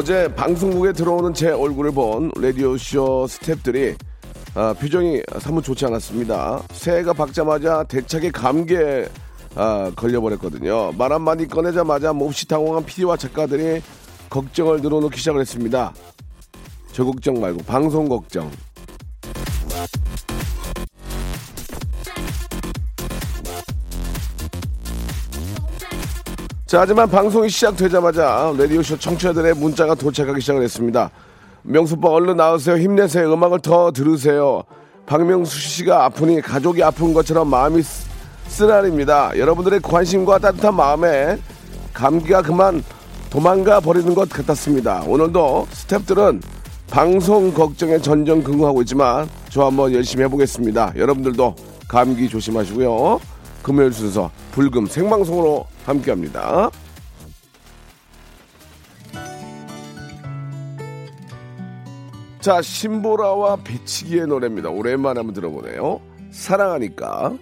어제 방송국에 들어오는 제 얼굴을 본 라디오쇼 스탭들이 아, 표정이 사뭇 좋지 않았습니다. 새해가 밝자마자 대차게 감기에 아, 걸려버렸거든요. 말 한마디 꺼내자마자 몹시 당황한 PD와 작가들이 걱정을 늘어놓기 시작을 했습니다. 저 걱정 말고 방송 걱정. 자, 하지만 방송이 시작되자마자 라디오쇼 청취자들의 문자가 도착하기 시작을 했습니다. 명수빠 얼른 나오세요. 힘내세요. 음악을 더 들으세요. 박명수 씨가 아프니 가족이 아픈 것처럼 마음이 쓰- 쓰라립니다. 여러분들의 관심과 따뜻한 마음에 감기가 그만 도망가 버리는 것 같았습니다. 오늘도 스탭들은 방송 걱정에 전전긍긍하고 있지만 저 한번 열심히 해보겠습니다. 여러분들도 감기 조심하시고요. 금요일 순서 불금 생방송으로 함께합니다. 자, 신보라와 배치기의 노래입니다. 오랜만에 한번 들어보네요. 사랑하니까.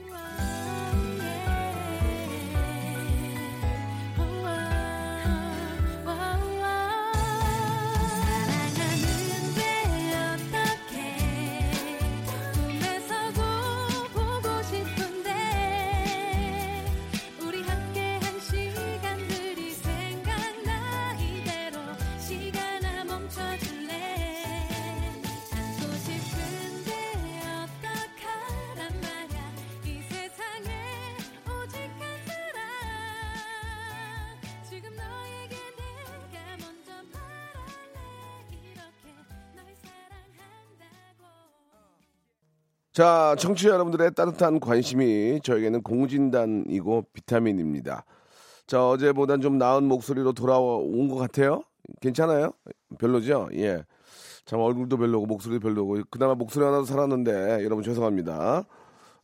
자, 청취자 여러분들의 따뜻한 관심이 저에게는 공진단이고 비타민입니다. 자, 어제보단 좀 나은 목소리로 돌아온 것 같아요? 괜찮아요? 별로죠? 예. 참 얼굴도 별로고 목소리도 별로고 그나마 목소리 하나 도 살았는데 여러분 죄송합니다.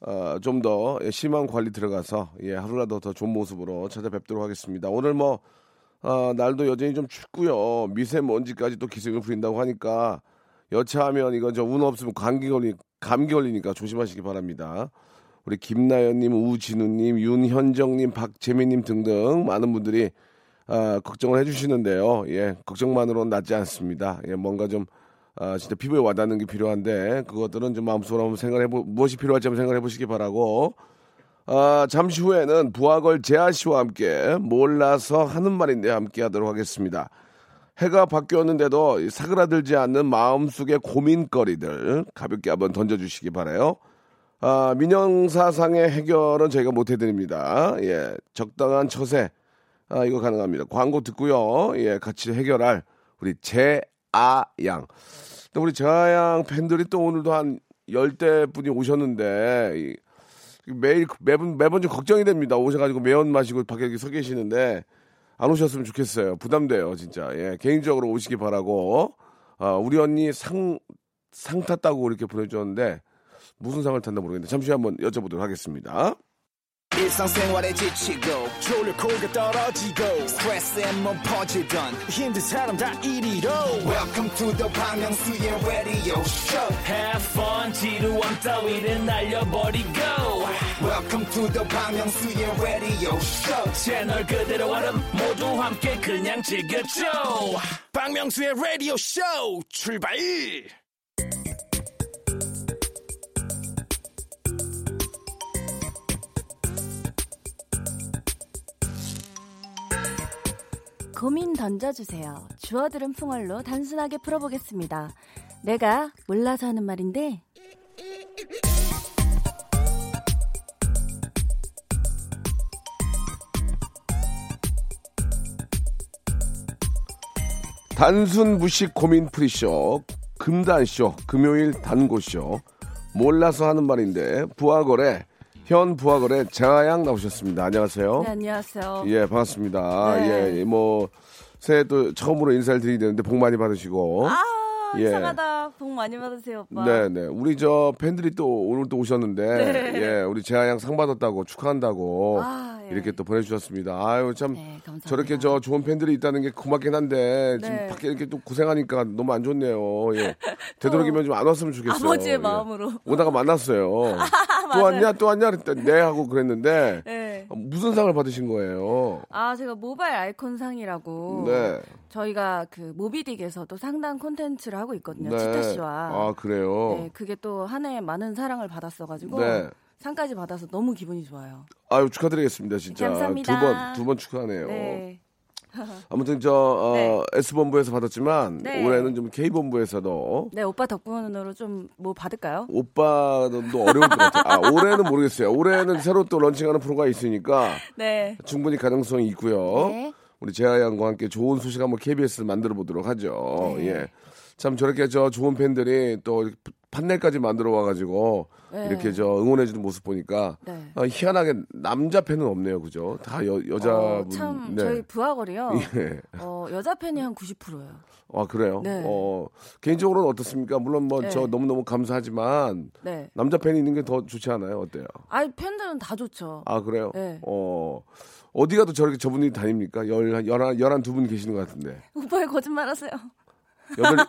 어, 좀 더 심한 관리 들어가서 예, 하루라도 더 좋은 모습으로 찾아뵙도록 하겠습니다. 오늘 뭐 어, 날도 여전히 좀 춥고요. 미세먼지까지 또 기승을 부린다고 하니까 여차하면 이거 저 운 없으면 감기 걸리 감기 걸리니까 조심하시기 바랍니다. 우리 김나연님, 우진우님, 윤현정님, 박재민님 등등 많은 분들이 아, 걱정을 해주시는데요. 예, 걱정만으로는 낫지 않습니다. 예, 뭔가 좀 아, 진짜 피부에 와닿는 게 필요한데 그것들은 좀 마음속으로 한번 생각해 보 무엇이 필요할지 한번 생각해 보시기 바라고. 아, 잠시 후에는 부하걸 재하 씨와 함께 몰라서 하는 말인데 함께 하도록 하겠습니다. 해가 바뀌었는데도 이 사그라들지 않는 마음속의 고민거리들 가볍게 한번 던져주시기 바라요. 아, 민영사상의 해결은 저희가 못 해드립니다. 예, 적당한 처세. 아, 이거 가능합니다. 광고 듣고요. 예, 같이 해결할 우리 재아양. 또 우리 재아양 팬들이 또 오늘도 한 열대 분이 오셨는데, 이- 매일, 매번, 매번 좀 걱정이 됩니다. 오셔가지고 매운 마시고 밖에 서 계시는데, 안 오셨으면 좋겠어요. 부담돼요, 진짜. 예, 개인적으로 오시기 바라고. 아, 우리 언니 상, 상 탔다고 이렇게 보내줬는데, 무슨 상을 탔나 모르겠는데, 잠시 한번 여쭤보도록 하겠습니다. 지치고, 떨어지고, 퍼지던, welcome to the Bang radio show Have fun 지루함 따위를 날려버리고 welcome to the Myung-soo's radio show 채널 그대로 얼음 모두 함께 그냥 즐겨줘 박명수의 라디오 쇼 출발 고민 던져주세요. 주어들은 풍월로 단순하게 풀어보겠습니다. 내가 몰라서 하는 말인데 단순 무식 고민 프리쇼 금단쇼 금요일 단고쇼 몰라서 하는 말인데 부하거래 현 부하거래 장하양 나오셨습니다. 안녕하세요. 네, 안녕하세요. 예 반갑습니다. 네. 예, 뭐 새해 또 처음으로 인사를 드리는데 복 많이 받으시고. 아 예. 이상하다. 복 많이 받으세요, 오빠. 네, 네. 우리 저 팬들이 또 오늘 또 오셨는데, 예, 우리 재하양 상 받았다고 축하한다고 네. 아, 예. 이렇게 또 보내주셨습니다. 아유, 참. 네. 저렇게 저 좋은 팬들이 있다는 게 고맙긴 한데, 지금 네. 밖에 이렇게 또 고생하니까 너무 안 좋네요. 예. 되도록이면 좀 안 왔으면 좋겠어요. 아버지의 예. 마음으로. 오다가 만났어요. 또 왔냐, 또 왔냐 그랬더니 네 하고 그랬는데, 네. 무슨 상을 받으신 거예요? 아, 제가 모바일 아이콘 상이라고. 네. 저희가 그 모비딕에서도 상당 콘텐츠를 하고 있거든요. 네. 치타 씨와. 아, 그래요? 네, 그게 또 한 해 많은 사랑을 받았어가지고 네. 상까지 받아서 너무 기분이 좋아요. 아유, 축하드리겠습니다, 진짜. 감사합니다. 두 번, 두 번 축하하네요. 네. 아무튼 저 어, 네. S본부에서 받았지만 네. 올해는 좀 K본부에서도 네, 오빠 덕분으로 좀 뭐 받을까요? 오빠도 어려울 것 같아요. 아, 올해는 모르겠어요. 올해는 새로 또 런칭하는 프로가 있으니까 네. 충분히 가능성이 있고요. 네. 우리 재하 양과 함께 좋은 소식 한번 KBS를 만들어 보도록 하죠. 네. 예. 참 저렇게 저 좋은 팬들이 또 판넬까지 만들어 와가지고 네. 이렇게 저 응원해주는 모습 보니까 네. 아, 희한하게 남자 팬은 없네요, 그죠? 다 여, 여자분. 어, 참 네. 저희 부하거리요. 예. 어, 여자 팬이 한 90%예요. 아 그래요? 네. 어 개인적으로는 어떻습니까? 물론 뭐 네. 저 너무 너무 감사하지만 네. 남자 팬이 있는 게 더 좋지 않아요? 어때요? 아이 팬들은 다 좋죠. 아 그래요? 네. 어 어디 가도 저렇게 저분이 다닙니까? 열 열한 열한 두 분 계시는 것 같은데 오빠의 거짓말 하세요. 여덟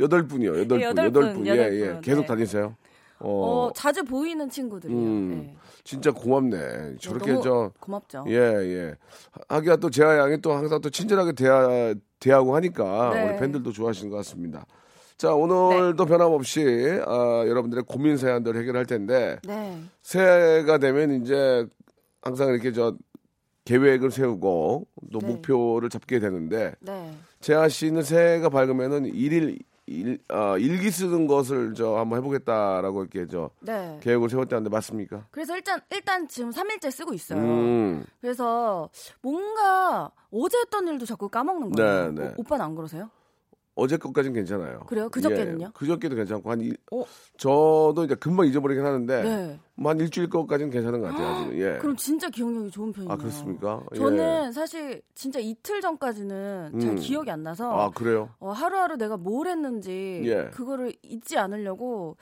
여덟 분이요. 여덟 분 여덟 분, 예예 분, 계속 네. 다니세요? 어, 어, 자주 보이는 친구들이에요. 음, 네. 진짜 고맙네. 저렇게 너무 저 고맙죠. 예, 예. 하기야 또 재하 양이 또 항상 또 친절하게 대하, 대하고 하니까 네. 우리 팬들도 좋아하시는 것 같습니다. 자, 오늘도 변함없이 아, 여러분들의 고민 사연들 해결할 텐데 네. 새해가 되면 이제 항상 이렇게 저 계획을 세우고 또 네. 목표를 잡게 되는데 네. 재하 씨는 새해가 밝으면은 일일 일, 아, 일기 쓰는 것을 저 한번 해보겠다라고 이렇게 저 네. 계획을 세웠다는데 맞습니까? 그래서 일단 일단 지금 3일째 쓰고 있어요. 음, 그래서 뭔가 어제 했던 일도 자꾸 까먹는 거예요. 네, 네. 오, 오빠는 안 그러세요? 어제 것까지는 괜찮아요. 그래요? 그저께는요? 예, 그저께도 괜찮고 한 일, 어? 저도 이제 금방 잊어버리긴 하는데 네. 뭐한 일주일 것까지는 괜찮은 것 같아요. 아직은. 예. 그럼 진짜 기억력이 좋은 편이에요. 아 그렇습니까? 예. 저는 사실 진짜 이틀 전까지는 잘 음. 기억이 안 나서 아 그래요? 어, 하루하루 내가 뭘 했는지 예. 그거를 잊지 않으려고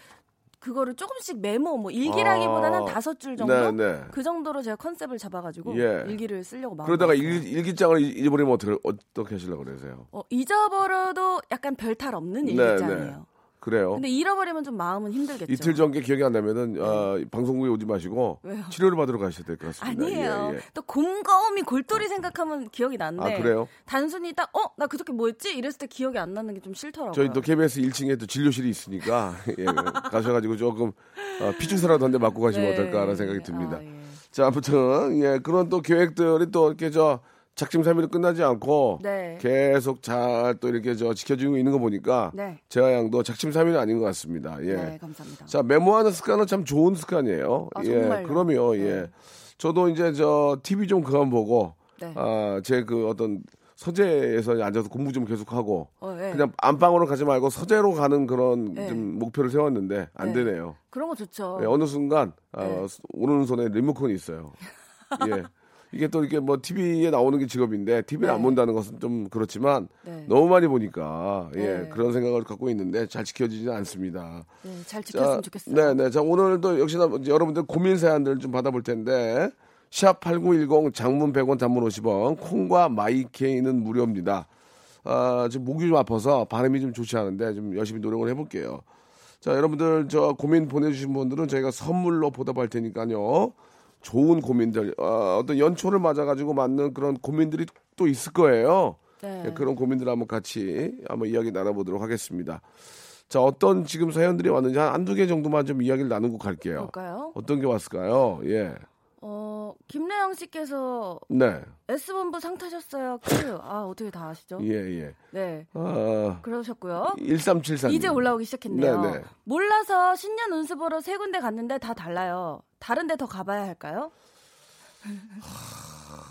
그거를 조금씩 메모 뭐 일기라기보다는 아. 한 다섯 줄 정도 네, 네. 그 정도로 제가 컨셉을 잡아가지고 예. 일기를 쓰려고 마음 그러다가. 일, 일기장을 잊- 잊어버리면 어떻게 어떻게 하시려고 그러세요? 어, 잊어버려도 약간 별탈 없는 네, 일기장이에요. 그래요? 근데 잃어버리면 좀 마음은 힘들겠죠. 이틀 전게 기억이 안 나면은 아, 방송국에 오지 마시고 왜요? 치료를 받으러 가셔야 될 것 같습니다. 아니에요. 예, 예. 또 곰곰이 골똘히 생각하면 기억이 나는데 아 그래요? 단순히 딱 어 나 그저께 뭐 했지 이랬을 때 기억이 안 나는 게 좀 싫더라고요. 저희 또 KBS 1층에 또 진료실이 있으니까 예, 가셔가지고 조금 어, 피주사라도 한 대 맞고 가시면 네. 어떨까라는 생각이 듭니다. 아, 예. 자, 아무튼 예 그런 또 계획들이 또 이렇게 저 작심삼일로 끝나지 않고 네. 계속 잘 또 이렇게 저 지켜주고 있는 거 보니까 네. 재하 양도 작심삼일은 아닌 것 같습니다. 예. 네, 감사합니다. 자 메모하는 습관은 참 좋은 습관이에요. 아, 예, 정말요? 그럼요. 네. 예. 저도 이제 저 TV 좀 그만 보고 네. 아제 그 어떤 서재에서 앉아서 공부 좀 계속하고 어, 예. 그냥 안방으로 가지 말고 서재로 가는 그런 네. 좀 목표를 세웠는데 안 네. 되네요. 그런 거 좋죠. 예, 어느 순간 아, 네. 오른손에 리모컨이 있어요. 예. 이게 또 이렇게 뭐 TV에 나오는 게 직업인데 TV를 네. 안 본다는 것은 좀 그렇지만 네. 너무 많이 보니까 예 네. 그런 생각을 갖고 있는데 잘 지켜지지 않습니다. 네, 잘 지켰으면 좋겠어요. 네, 네. 자 오늘도 역시나 여러분들 고민 사연들 좀 받아볼 텐데 샵 #8910 장문 100원, 단문 50원, 콩과 마이케이는 무료입니다. 아 지금 목이 좀 아파서 발음이 좀 좋지 않은데 좀 열심히 노력을 해볼게요. 자, 여러분들 저 고민 보내주신 분들은 저희가 선물로 보답할 테니까요. 좋은 고민들, 어, 떤 연초를 맞아가지고 맞는 그런 고민들이 또 있을 거예요. 네. 예, 그런 고민들 한번 같이 한번 이야기 나눠보도록 하겠습니다. 자, 어떤 지금 사연들이 왔는지 한 한두 개 정도만 좀 이야기를 나누고 갈게요. 볼까요? 어떤 게 왔을까요? 예. 어, 김래영 씨께서 네. S본부 상 타셨어요. 큐. 아, 어떻게 다 아시죠? 예, 예. 네. 아, 그러셨고요. 1374. 이제 올라오기 시작했네요. 네, 네. 몰라서 신년 운수 보러 세 군데 갔는데 다 달라요. 다른 데 더 가봐야 할까요?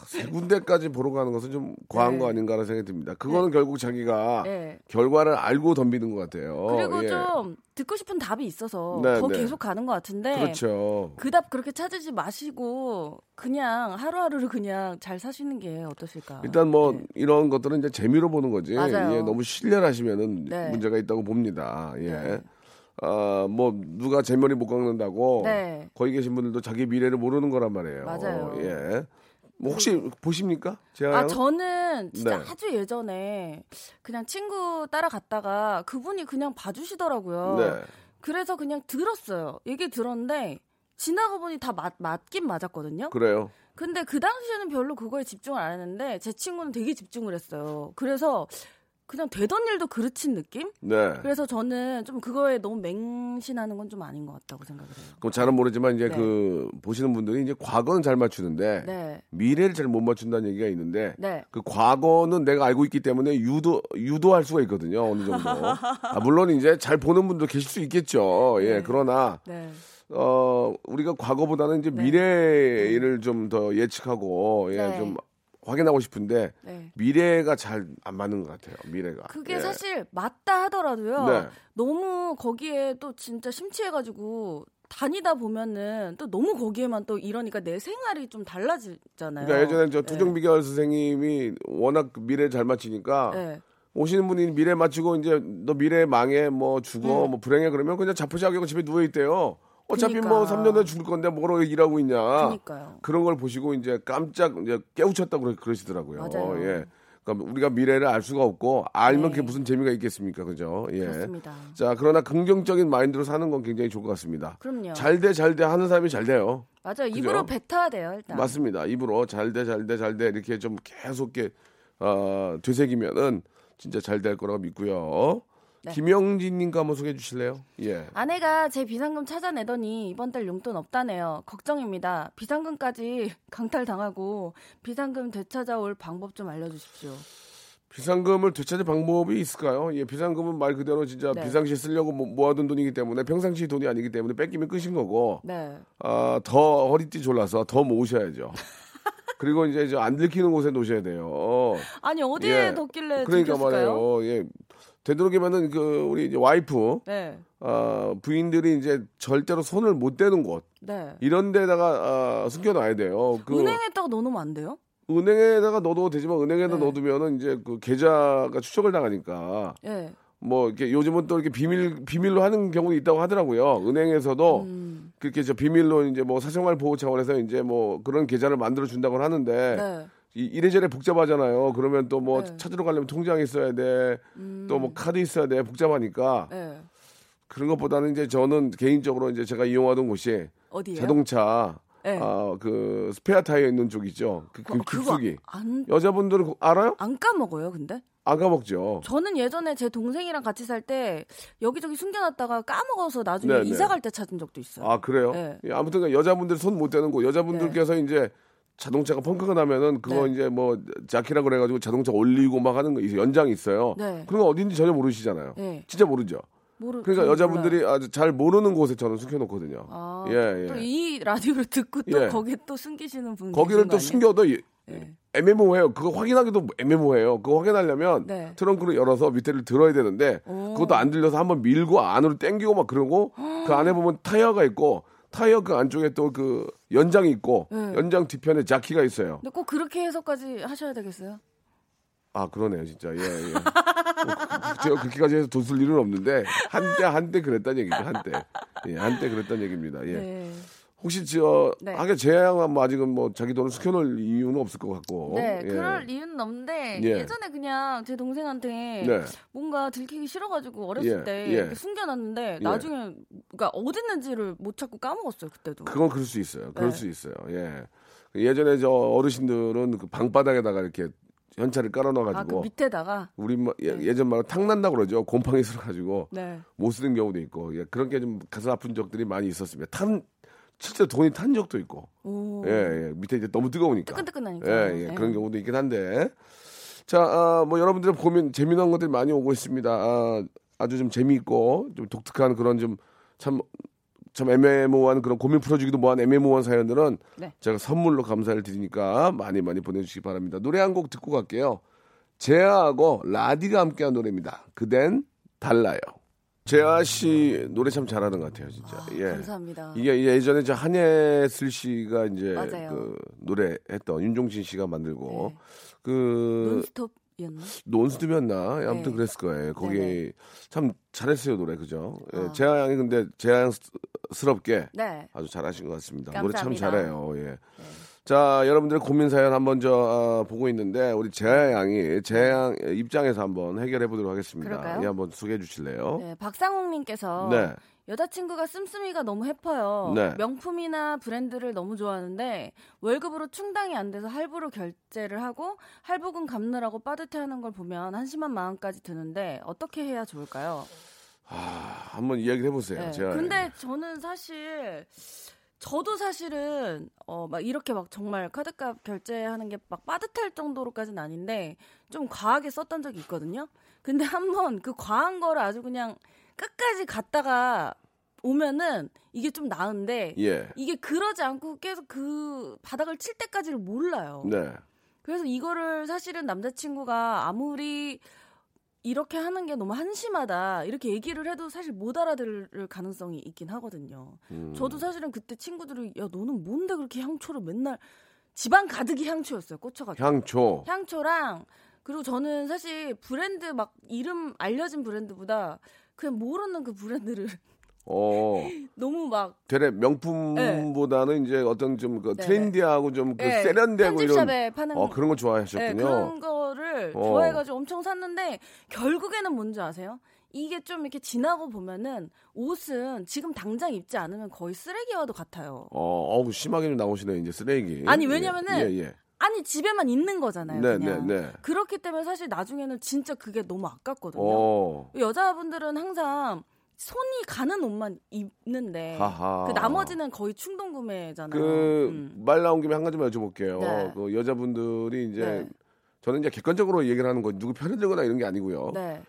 세 군데까지 보러 가는 것은 좀 과한 네. 거 아닌가라는 생각이 듭니다. 그거는 결국 자기가 네. 결과를 알고 덤비는 것 같아요. 그리고 예. 좀 듣고 싶은 답이 있어서 네, 더 네. 계속 가는 것 같은데 그렇죠. 그 답 그렇게 찾으지 마시고 그냥 하루하루를 그냥 잘 사시는 게 어떠실까? 일단 뭐 네. 이런 것들은 이제 재미로 보는 거지. 맞아요. 예, 너무 신뢰를 하시면은 네. 문제가 있다고 봅니다. 예. 네. 아, 뭐 누가 제머리 못 깎는다고 네. 거기 계신 분들도 자기 미래를 모르는 거란 말이에요. 맞아요. 예. 뭐 혹시 보십니까? 제가 아 저는 진짜 네. 아주 예전에 그냥 친구 따라갔다가 그분이 그냥 봐주시더라고요. 네. 그래서 그냥 들었어요. 얘기 들었는데 지나가 보니 다 맞, 맞긴 맞았거든요. 그래요. 근데 그 당시에는 별로 그거에 집중을 안 했는데 제 친구는 되게 집중을 했어요. 그래서 그냥 되던 일도 그르친 느낌? 네. 그래서 저는 좀 그거에 너무 맹신하는 건 좀 아닌 것 같다고 생각을 해요. 그럼 잘은 모르지만 이제 네. 그 보시는 분들이 이제 과거는 잘 맞추는데 네. 미래를 잘 못 맞춘다는 얘기가 있는데 네. 그 과거는 내가 알고 있기 때문에 유도 유도할 수가 있거든요 어느 정도. 아, 물론 이제 잘 보는 분도 계실 수 있겠죠. 예 네. 그러나 네. 어 우리가 과거보다는 이제 네. 미래를 좀 더 예측하고 예 네. 좀 확인하고 싶은데 네. 미래가 잘 안 맞는 것 같아요. 미래가. 그게 예. 사실 맞다 하더라도요. 네. 너무 거기에 또 진짜 심취해가지고 다니다 보면은 또 너무 거기에만 또 이러니까 내 생활이 좀 달라지잖아요. 그러니까 예전에 저 네. 투정비결 선생님이 워낙 미래 잘 맞히니까 네. 오시는 분이 미래 맞추고 이제 너 미래 망해 뭐 죽어 음. 뭐 불행해 그러면 그냥 자포자기하고 집에 누워 있대요. 어차피 그니까. 뭐 3년 후에 죽을 건데 뭐로 일하고 있냐. 그러니까요. 그런 걸 보시고 이제 깜짝 이제 깨우쳤다고 그러- 그러시더라고요. 맞아요. 예. 그러니까 우리가 미래를 알 수가 없고 알면 네. 그게 무슨 재미가 있겠습니까, 그죠? 예. 그렇습니다. 자 그러나 긍정적인 마인드로 사는 건 굉장히 좋을 것 같습니다. 그럼요. 잘돼잘돼 하는 사람이 잘 돼요. 맞아요. 입으로 그죠? 뱉어야 돼요, 일단. 맞습니다. 입으로 잘 돼, 잘 돼, 잘 돼. 이렇게 좀 계속 이렇게, 어, 되새기면은 진짜 잘 될 거라고 믿고요. 네. 김영진님과 한번 소개해 주실래요? 예. 아내가 제 비상금 찾아내더니 이번 달 용돈 없다네요. 걱정입니다. 비상금까지 강탈당하고 비상금 되찾아올 방법 좀 알려주십시오. 비상금을 되찾을 방법이 있을까요? 예, 비상금은 말 그대로 진짜 네. 비상시에 쓰려고 모- 모아둔 돈이기 때문에 평상시 돈이 아니기 때문에 뺏기면 끝인 거고, 네. 아, 더 허리띠 졸라서 더 모으셔야죠. 그리고 이제 저안 들키는 곳에 놓으셔야 돼요. 아니 어디에 예. 뒀길래 그러니까 들켰을까요? 말이에요. 예. 되도록이면은 그 우리 이제 와이프 네. 어, 부인들이 이제 절대로 손을 못 대는 곳 네. 이런 데다가 어, 숨겨놔야 돼요. 그 은행에다가 넣어놓으면 안 돼요? 은행에다가 넣어도 되지만 은행에다 네. 넣어두면은 이제 그 계좌가 추적을 당하니까 예. 뭐 이렇게 요즘은 또 이렇게 비밀 비밀로 하는 경우도 있다고 하더라고요. 은행에서도 음. 그렇게 저 비밀로 이제 뭐 사생활 보호 차원에서 이제 뭐 그런 계좌를 만들어 준다고 하는데 네. 이, 이래저래 복잡하잖아요. 그러면 또뭐 네. 찾으러 가려면 통장 있어야 돼. 또뭐 카드 있어야 돼. 복잡하니까 네. 그런 것보다는 이제 저는 개인적으로 이제 제가 이용하던 곳이 어디예요? 자동차 네. 아, 그 스페어 타이어 있는 쪽 있죠. 그, 그 어, 급수기. 안, 여자분들은 알아요? 안 까먹어요, 근데? 안 까먹죠. 저는 예전에 제 동생이랑 같이 살 때 여기저기 숨겨놨다가 까먹어서 나중에 네, 네. 이사 갈 때 찾은 적도 있어요. 아 그래요? 네. 예, 아무튼 여자분들 손 못 대는 거 여자분들께서 이제 자동차가 펑크가 나면은 그거 네. 이제 뭐 자키라 그래가지고 자동차 올리고 막 하는 거. 연장이 있어요. 네. 그런 거 어딘지 전혀 모르시잖아요. 네. 진짜 모르죠. 모르, 그러니까 여자분들이 몰라요. 아주 잘 모르는 곳에 저는 숨겨놓거든요. 아, 예, 예. 또이 라디오를 듣고 또 예. 거기에 또 숨기시는 분 거기를 또? 숨겨도 예- 네. 애매모호해요. 그거 확인하기도 애매모호해요. 그거 확인하려면 네. 트렁크를 열어서 밑에를 들어야 되는데 오. 그것도 안 들려서 한번 밀고 안으로 당기고 막 그러고 그 안에 보면 타이어가 있고 타이어 그 안쪽에 또 그 연장이 있고 네. 연장 뒤편에 자키가 있어요. 근데 꼭 그렇게 해서까지 하셔야 되겠어요? 아 그러네요 진짜 예 예. 뭐 그- 제가 그렇게까지 해서 돈 쓸 일은 없는데 한때 한때 그랬단 얘기죠 한때 예 한때 그랬단 얘기입니다 예 네. 혹시 저 네. 하게 제양은 뭐 아직은 뭐 자기 돈을 숨겨놓을 이유는 없을 것 같고 네, 예. 그럴 이유는 없는데 예. 예. 전에 그냥 제 동생한테 네. 뭔가 들키기 싫어가지고 어렸을 예, 때 예. 숨겨놨는데 예. 나중에 그러니까 어딨는지를 못 찾고 까먹었어요 그때도. 그건 그럴 수 있어요. 그럴 네. 수 있어요. 예. 예전에 저 어르신들은 그 방바닥에다가 이렇게 현찰을 아그 깔아놔가지고 밑에다가 우리 뭐 예, 전 말로 탕 난다 그러죠. 곰팡이 쓸어가지고 네. 못 쓰는 경우도 있고 예, 그런 게 좀 가슴 아픈 적들이 많이 있었습니다. 탄 진짜 돈이 탄 적도 있고 오. 예, 예. 밑에 이제 너무 뜨거우니까 뜨끈뜨끈하니까. 예, 예. 네. 그런 경우도 있긴 한데 자, 아, 뭐 여러분들 고민 재미난 것들이 많이 오고 있습니다. 아, 아주 좀 재미있고 좀 독특한 그런 좀 참 참 애매모호한 그런 고민 풀어주기도 뭐한 애매모호한 사연들은 네. 제가 선물로 감사를 드리니까 많이 많이 보내주시기 바랍니다. 노래 한 곡 듣고 갈게요. 재하하고 라디가 함께한 노래입니다. 그댄 달라요. 재하 씨 노래 참 잘하는 것 같아요, 진짜. 예. 감사합니다. 이게 예전에 저 한예슬 씨가 이제 맞아요. 그 노래했던 윤종신 씨가 만들고 네. 그 논스톱이었나? 논스톱이었나? 아무튼 네. 그랬을 거예요. 거기 네네. 참 잘했어요 노래 그죠? 예, 아. 재하 양이 근데 재하스럽게 네. 아주 잘하신 것 같습니다. 노래 참 감사합니다. 잘해요. 예. 자, 여러분들의 고민 사연 한번 저 아, 보고 있는데 우리 재하 양이 재하 양 입장에서 한번 해결해 보도록 하겠습니다. 그럴까요? 예, 한번 소개해 주실래요? 네, 박상욱님께서 네. 여자친구가 씀씀이가 너무 해퍼요. 네. 명품이나 브랜드를 너무 좋아하는데 월급으로 충당이 안 돼서 할부로 결제를 하고 할부금 갚느라고 빠듯해하는 걸 보면 한심한 마음까지 드는데 어떻게 해야 좋을까요? 아, 한번 이야기를 해보세요. 네. 양. 근데 저는 사실 저도 사실은 어 막 이렇게 막 정말 카드값 결제하는 게 막 빠듯할 정도로까지는 아닌데 좀 과하게 썼던 적이 있거든요. 근데 한 번 그 과한 거를 아주 그냥 끝까지 갔다가 오면은 이게 좀 나은데 예. 이게 그러지 않고 계속 그 바닥을 칠 때까지를 몰라요. 네. 그래서 이거를 사실은 남자친구가 아무리 이렇게 하는 게 너무 한심하다 이렇게 얘기를 해도 사실 못 알아들을 가능성이 있긴 하거든요. 음. 저도 사실은 그때 친구들이 야 너는 뭔데 그렇게 향초를 맨날 집안 가득이 향초였어요 꽂혀가지고 향초. 향초랑 그리고 저는 사실 브랜드 막 이름 알려진 브랜드보다 그냥 모르는 그 브랜드를 어. 너무 막 되레 명품보다는 이제 어떤 좀그 네네. 트렌디하고 좀그 예, 세련되고 이런 파는 어 그런 걸 네, 좋아하셨군요. 그런 거를 어. 좋아해가지고 엄청 샀는데 결국에는 뭔지 아세요? 이게 좀 이렇게 지나고 보면은 옷은 지금 당장 입지 않으면 거의 쓰레기와도 같아요. 어, 어우, 심하게 좀 나오시네 이제 쓰레기. 아니, 예, 왜냐면은 예, 예. 아니 집에만 있는 거잖아요. 네, 그냥. 네, 네. 그렇기 때문에 사실 나중에는 진짜 그게 너무 아깝거든요. 어. 여자분들은 항상 손이 가는 옷만 입는데 하하. 그 나머지는 거의 충동 구매잖아요. 그 음. 말 나온 김에 한 가지만 여쭤볼게요. 네. 그 여자분들이 이제 네. 저는 이제 객관적으로 얘기를 하는 거 누구 편을 들거나 이런 게 아니고요. 네.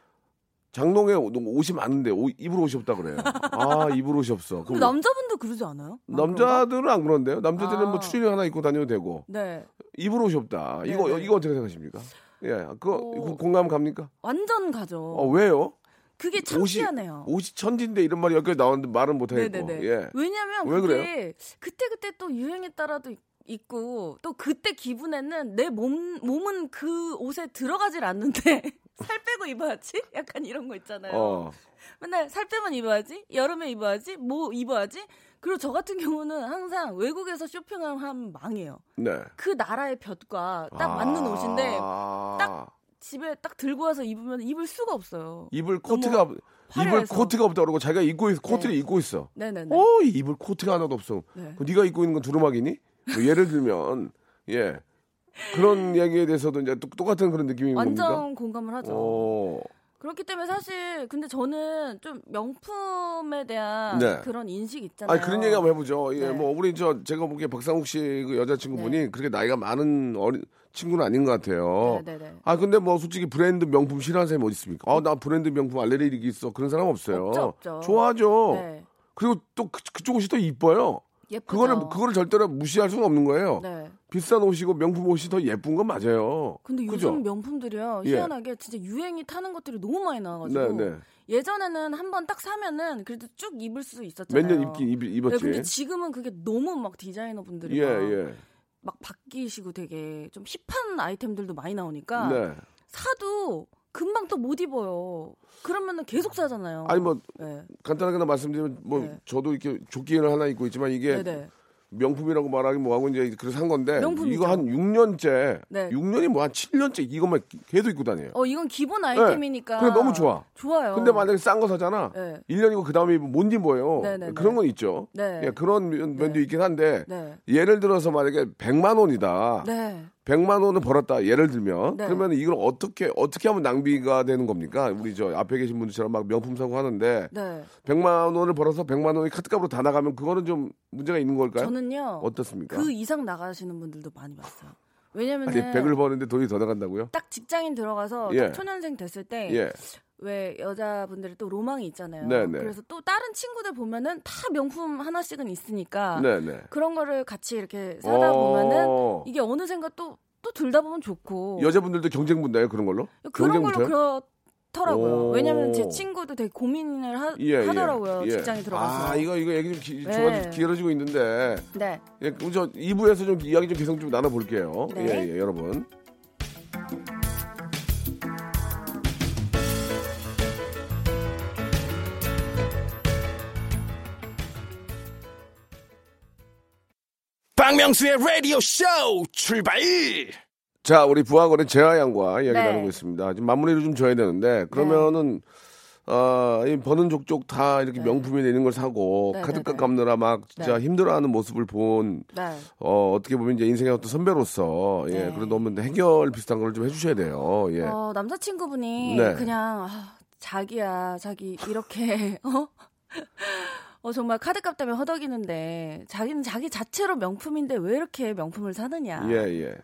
장롱에 옷- 옷이 많은데 옷- 입을 옷이 없다 그래요. 아 입을 옷이 없어. 그럼 남자분도 그러지 않아요? 남자들은 안 그런데요. 남자들은 아. 뭐 추리닝 하나 입고 다녀도 되고 네. 입을 옷이 없다. 이거 네, 네. 이거 어떻게 생각하십니까? 예, 그거 어. 이거 공감 갑니까? 완전 가죠. 어 왜요? 그게 참 옷이 희한해요. 옷이 천진데 이런 말이 여기까지 나왔는데 말은 못 하겠고. 네네네. 예. 왜냐면 왜 그게 그때 그때 또 유행에 따라도 있- 있고 또 그때 기분에는 내 몸 몸은 그 옷에 들어가질 않는데 살 빼고 입어야지. 약간 이런 거 있잖아요. 어. 맨날 살 빼면 입어야지. 여름에 입어야지. 뭐 입어야지. 그리고 저 같은 경우는 항상 외국에서 쇼핑하면 망해요. 네. 그 나라의 볕과 딱 맞는 옷인데 아. 딱 집에 딱 들고 와서 입으면 입을 수가 없어요. 입을 코트가 입을. 코트가 없다 그러고 자기가 입고 있, 코트를 네. 입고 있어. 네네네. 어, 이 입을 코트가 하나도 없어. 네. 그 네가 입고 있는 건 두루마기니? 뭐 예를 들면 예 그런 이야기에 대해서도 이제 똑- 똑같은 그런 느낌인 완전 겁니까? 공감을 하죠. 어, 그렇기 때문에 사실 근데 저는 좀 명품에 대한 네. 그런 인식 있잖아요. 아니 그런 얘기 한번 해보죠. 예, 네. 뭐 우리 저 제가 보기에 박상욱 씨 그 여자친구분이 그렇게 나이가 많은 어린 친구는 아닌 것 같아요. 네네네. 아 근데 뭐 솔직히 브랜드 명품 싫어하는 사람이 어디 있습니까? 아나 브랜드 명품 알레르기 있어 그런 사람 없어요. 없죠, 없죠. 좋아하죠. 네. 그리고 또 그, 그쪽 옷이 더 이뻐요. 예쁘죠. 그거를 그거를 절대로 무시할 수는 없는 거예요. 네. 비싼 옷이고 명품 옷이 더 예쁜 건 맞아요. 근데 그죠? 요즘 명품들이요 예. 희한하게 진짜 유행이 타는 것들이 너무 많이 나와가지고 네, 네. 예전에는 한 번 딱 사면은 그래도 쭉 입을 수 있었잖아요. 몇 년 입긴 입, 네, 입었지. 근데 지금은 그게 너무 막 디자이너 분들이 예, 막, 예. 막 바뀌시고 되게 좀 힙한 아이템들도 많이 나오니까 네. 사도 금방 또 못 입어요. 그러면은 계속 사잖아요. 아니 뭐 네. 간단하게 말씀드리면 뭐 네. 저도 이렇게 조끼를 하나 입고 있지만 이게 네네. 명품이라고 말하기 뭐하고 이제 그래서 산 건데 명품이죠. 이거 한 6년째, 네. 6년이 뭐 한 7년째 이것만 계속 입고 다녀요. 어 이건 기본 아이템이니까. 그래, 너무 좋아. 좋아요. 근데 만약에 싼 거 사잖아. 네. 1년이고 그 다음에 못 입어요. 네네네. 그런 건 있죠. 네. 예, 그런 면- 면도 있긴 한데 네. 예를 들어서 만약에 100만 원이다. 네. 100만 원을 벌었다. 예를 들면 네. 그러면 이걸 어떻게 어떻게 하면 낭비가 되는 겁니까? 우리 저 앞에 계신 분들처럼 막 명품 사고 하는데 네. 100만 원을 벌어서 100만 원이 카드값으로 다 나가면 그거는 좀 문제가 있는 걸까요? 저는요. 어떻습니까? 그 이상 나가시는 분들도 많이 봤어요. 왜냐면은 아니 100을 버는데 돈이 더 나간다고요? 딱 직장인 들어가서 예. 딱 초년생 됐을 때 예. 왜 여자분들이 또 로망이 있잖아요. 네네. 그래서 또 다른 친구들 보면은 다 명품 하나씩은 있으니까 네네. 그런 거를 같이 이렇게 사다 어. 보면은 이게 어느샌가 또또 들다 보면 좋고 여자분들도 경쟁 분다요 그런 걸로? 그런 걸로 붙어요? 그렇 더라고요. 오. 왜냐면 제 친구도 되게 고민을 하, 예, 예, 하더라고요. 예. 직장에 들어가서. 아 이거 이거 얘기 좀 기, 네. 길어지고 있는데 네. 예, 저 2부에서 좀 이야기 좀 계속 좀 나눠 볼게요. 네. 예, 예, 여러분. 박명수의 라디오 쇼 출발 자, 우리 부하거래 재하양과 이야기 네. 나누고 있습니다. 지금 마무리를 좀 줘야 되는데 그러면은 어, 이 버는 족족 다 이렇게 명품이 되는 걸 사고 네, 카드값 네, 네. 갚느라 막 진짜 네. 힘들어하는 모습을 본 네. 어, 어떻게 보면 이제 인생의 어떤 선배로서 예, 네. 그래도 한번 해결 비슷한 걸 좀 해주셔야 돼요. 예. 어, 남자친구분이 네. 그냥 아, 자기야 자기 이렇게 어? 어 정말 카드값 때문에 허덕이는데 자기는 자기 자체로 명품인데 왜 이렇게 명품을 사느냐 예, 예.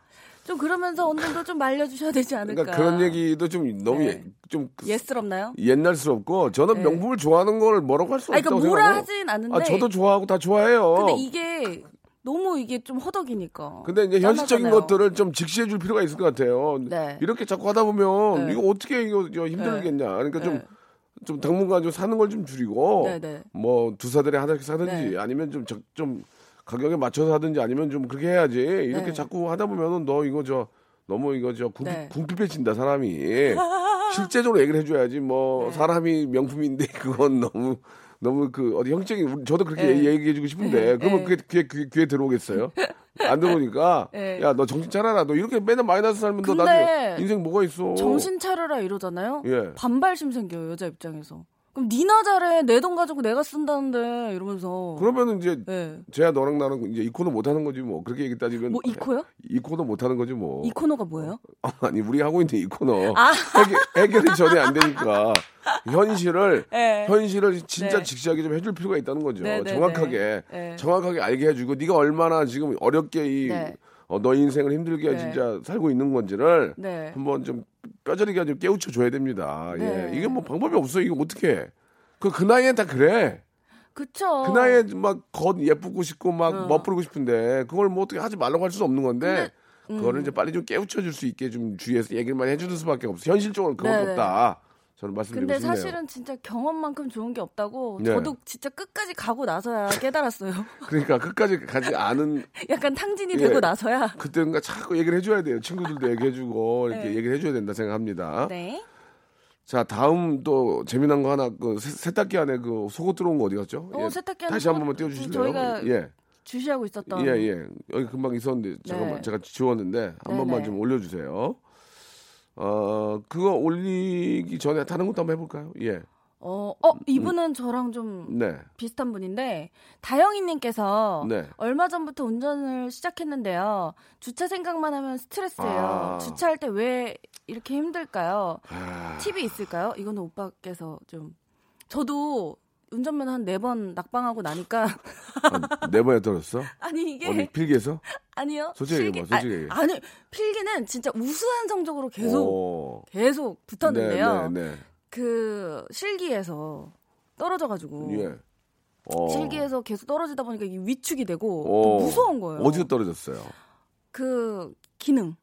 좀 그러면서 어느 정도 좀 말려주셔야 되지 않을까 그러니까 그런 얘기도 좀 너무 네. 예- 좀 예스럽나요? 옛날스럽고 저는 네. 명품을 좋아하는 걸 뭐라고 할수 아니 없다고 그러니까 뭐라. 하진 않은데 아, 저도 좋아하고 다 좋아해요. 근데 이게 너무 이게 좀 허덕이니까 근데 이제 현실적인 짠하잖아요. 것들을 좀 직시해 줄 필요가 있을 것 같아요. 네. 이렇게 자꾸 하다 보면 네. 이거 어떻게 이거 저 힘들겠냐. 그러니까 좀, 네. 좀 당분간 좀 사는 걸 좀 줄이고 네, 네. 뭐 두 사들에 하나씩 사든지 네. 아니면 좀, 적- 좀 가격에 맞춰서 하든지 아니면 좀 그렇게 해야지. 이렇게 네. 자꾸 하다 보면은 너 이거 저 너무 이거 저 궁핍, 네. 궁핍해진다 사람이. 실제적으로 얘기를 해줘야지 뭐 네. 사람이 명품인데 그건 너무 너무 그 어디 형적인 저도 그렇게 네. 얘기해주고 싶은데 그러면 네. 그게 귀에, 귀에, 귀에 들어오겠어요? 안 들어오니까 네. 야너 정신 차려라 너 이렇게 맨날 마이너스 살면 너 나중에 인생 뭐가 있어 정신 차려라 이러잖아요. 예. 반발심 생겨요 여자 입장에서. 그럼 니나 잘해 내 돈 가지고 내가 쓴다는데 이러면서. 그러면은 이제 네. 쟤야 너랑 나랑 이제 이 코너 못 하는 거지 뭐 그렇게 얘기 따지면 뭐 이 코요? 이 코너 못 하는 거지 뭐 이 코너가 뭐예요? 아니 우리 하고 있는 이 코너 아. 해결, 해결이 전혀 안 되니까 현실을 네. 현실을 진짜 네. 직시하게 좀 해줄 필요가 있다는 거죠 네, 네, 정확하게 네. 네. 정확하게 알게 해주고 네가 얼마나 지금 어렵게 이 네. 어, 너 인생을 힘들게 네. 진짜 살고 있는 건지를 네. 한번 좀 뼈저리게 좀 깨우쳐 줘야 됩니다. 네. 예. 이게 뭐 방법이 없어. 이거 어떻게 해. 그, 그 나이엔 다 그래. 그쵸. 그 나이에 막 겉 예쁘고 싶고 막 어. 멋부리고 싶은데 그걸 뭐 어떻게 하지 말라고 할 수는 없는 건데 음. 그거를 이제 빨리 좀 깨우쳐 줄 수 있게 좀 주위에서 얘기를 많이 해주는 수밖에 없어. 현실적으로 그건 네네. 없다. 저는 말씀드리고 근데 싶네요. 사실은 진짜 경험만큼 좋은 게 없다고 네. 저도 진짜 끝까지 가고 나서야 깨달았어요. 그러니까 끝까지 가지 않은 약간 탕진이 예. 되고 나서야. 그때인가 자꾸 얘기를 해줘야 돼요. 친구들도 얘기해주고 이렇게 네. 얘기를 해줘야 된다 생각합니다. 네. 자 다음 또 재미난 거 하나 그 세- 세탁기 안에 그 속옷 들어온 거 어디 갔죠? 어, 세탁기 안에 다시 한 번만 띄워주실래요? 저희가 예, 주시하고 있었던. 예, 예. 여기 금방 있었는데 잠깐만 네. 제가 지웠는데 한 번만 네네. 좀 올려주세요. 어 그거 올리기 전에 다른 것도 한번 해볼까요? 예, 어, 어, 이분은 저랑 좀 네, 비슷한 분인데 다영이님께서 네. 얼마 전부터 운전을 시작했는데요. 주차 생각만 하면 스트레스예요. 아. 주차할 때 왜 이렇게 힘들까요? 아, 팁이 있을까요? 이거는 오빠께서 좀 저도 운전면 한네 번 낙방하고 나니까 아, 네 번에 떨었어? 아니 이게 어디 필기에서? 아니요. 솔직히 얘기해봐, 솔직히 얘기해. 아, 아니 필기는 진짜 우수한 성적으로 계속 오. 계속 붙었는데요. 네, 네, 네. 그 실기에서 떨어져가지고 예. 어. 실기에서 계속 떨어지다 보니까 이게 위축이 되고 무서운 거예요. 어디서 떨어졌어요? 그 기능.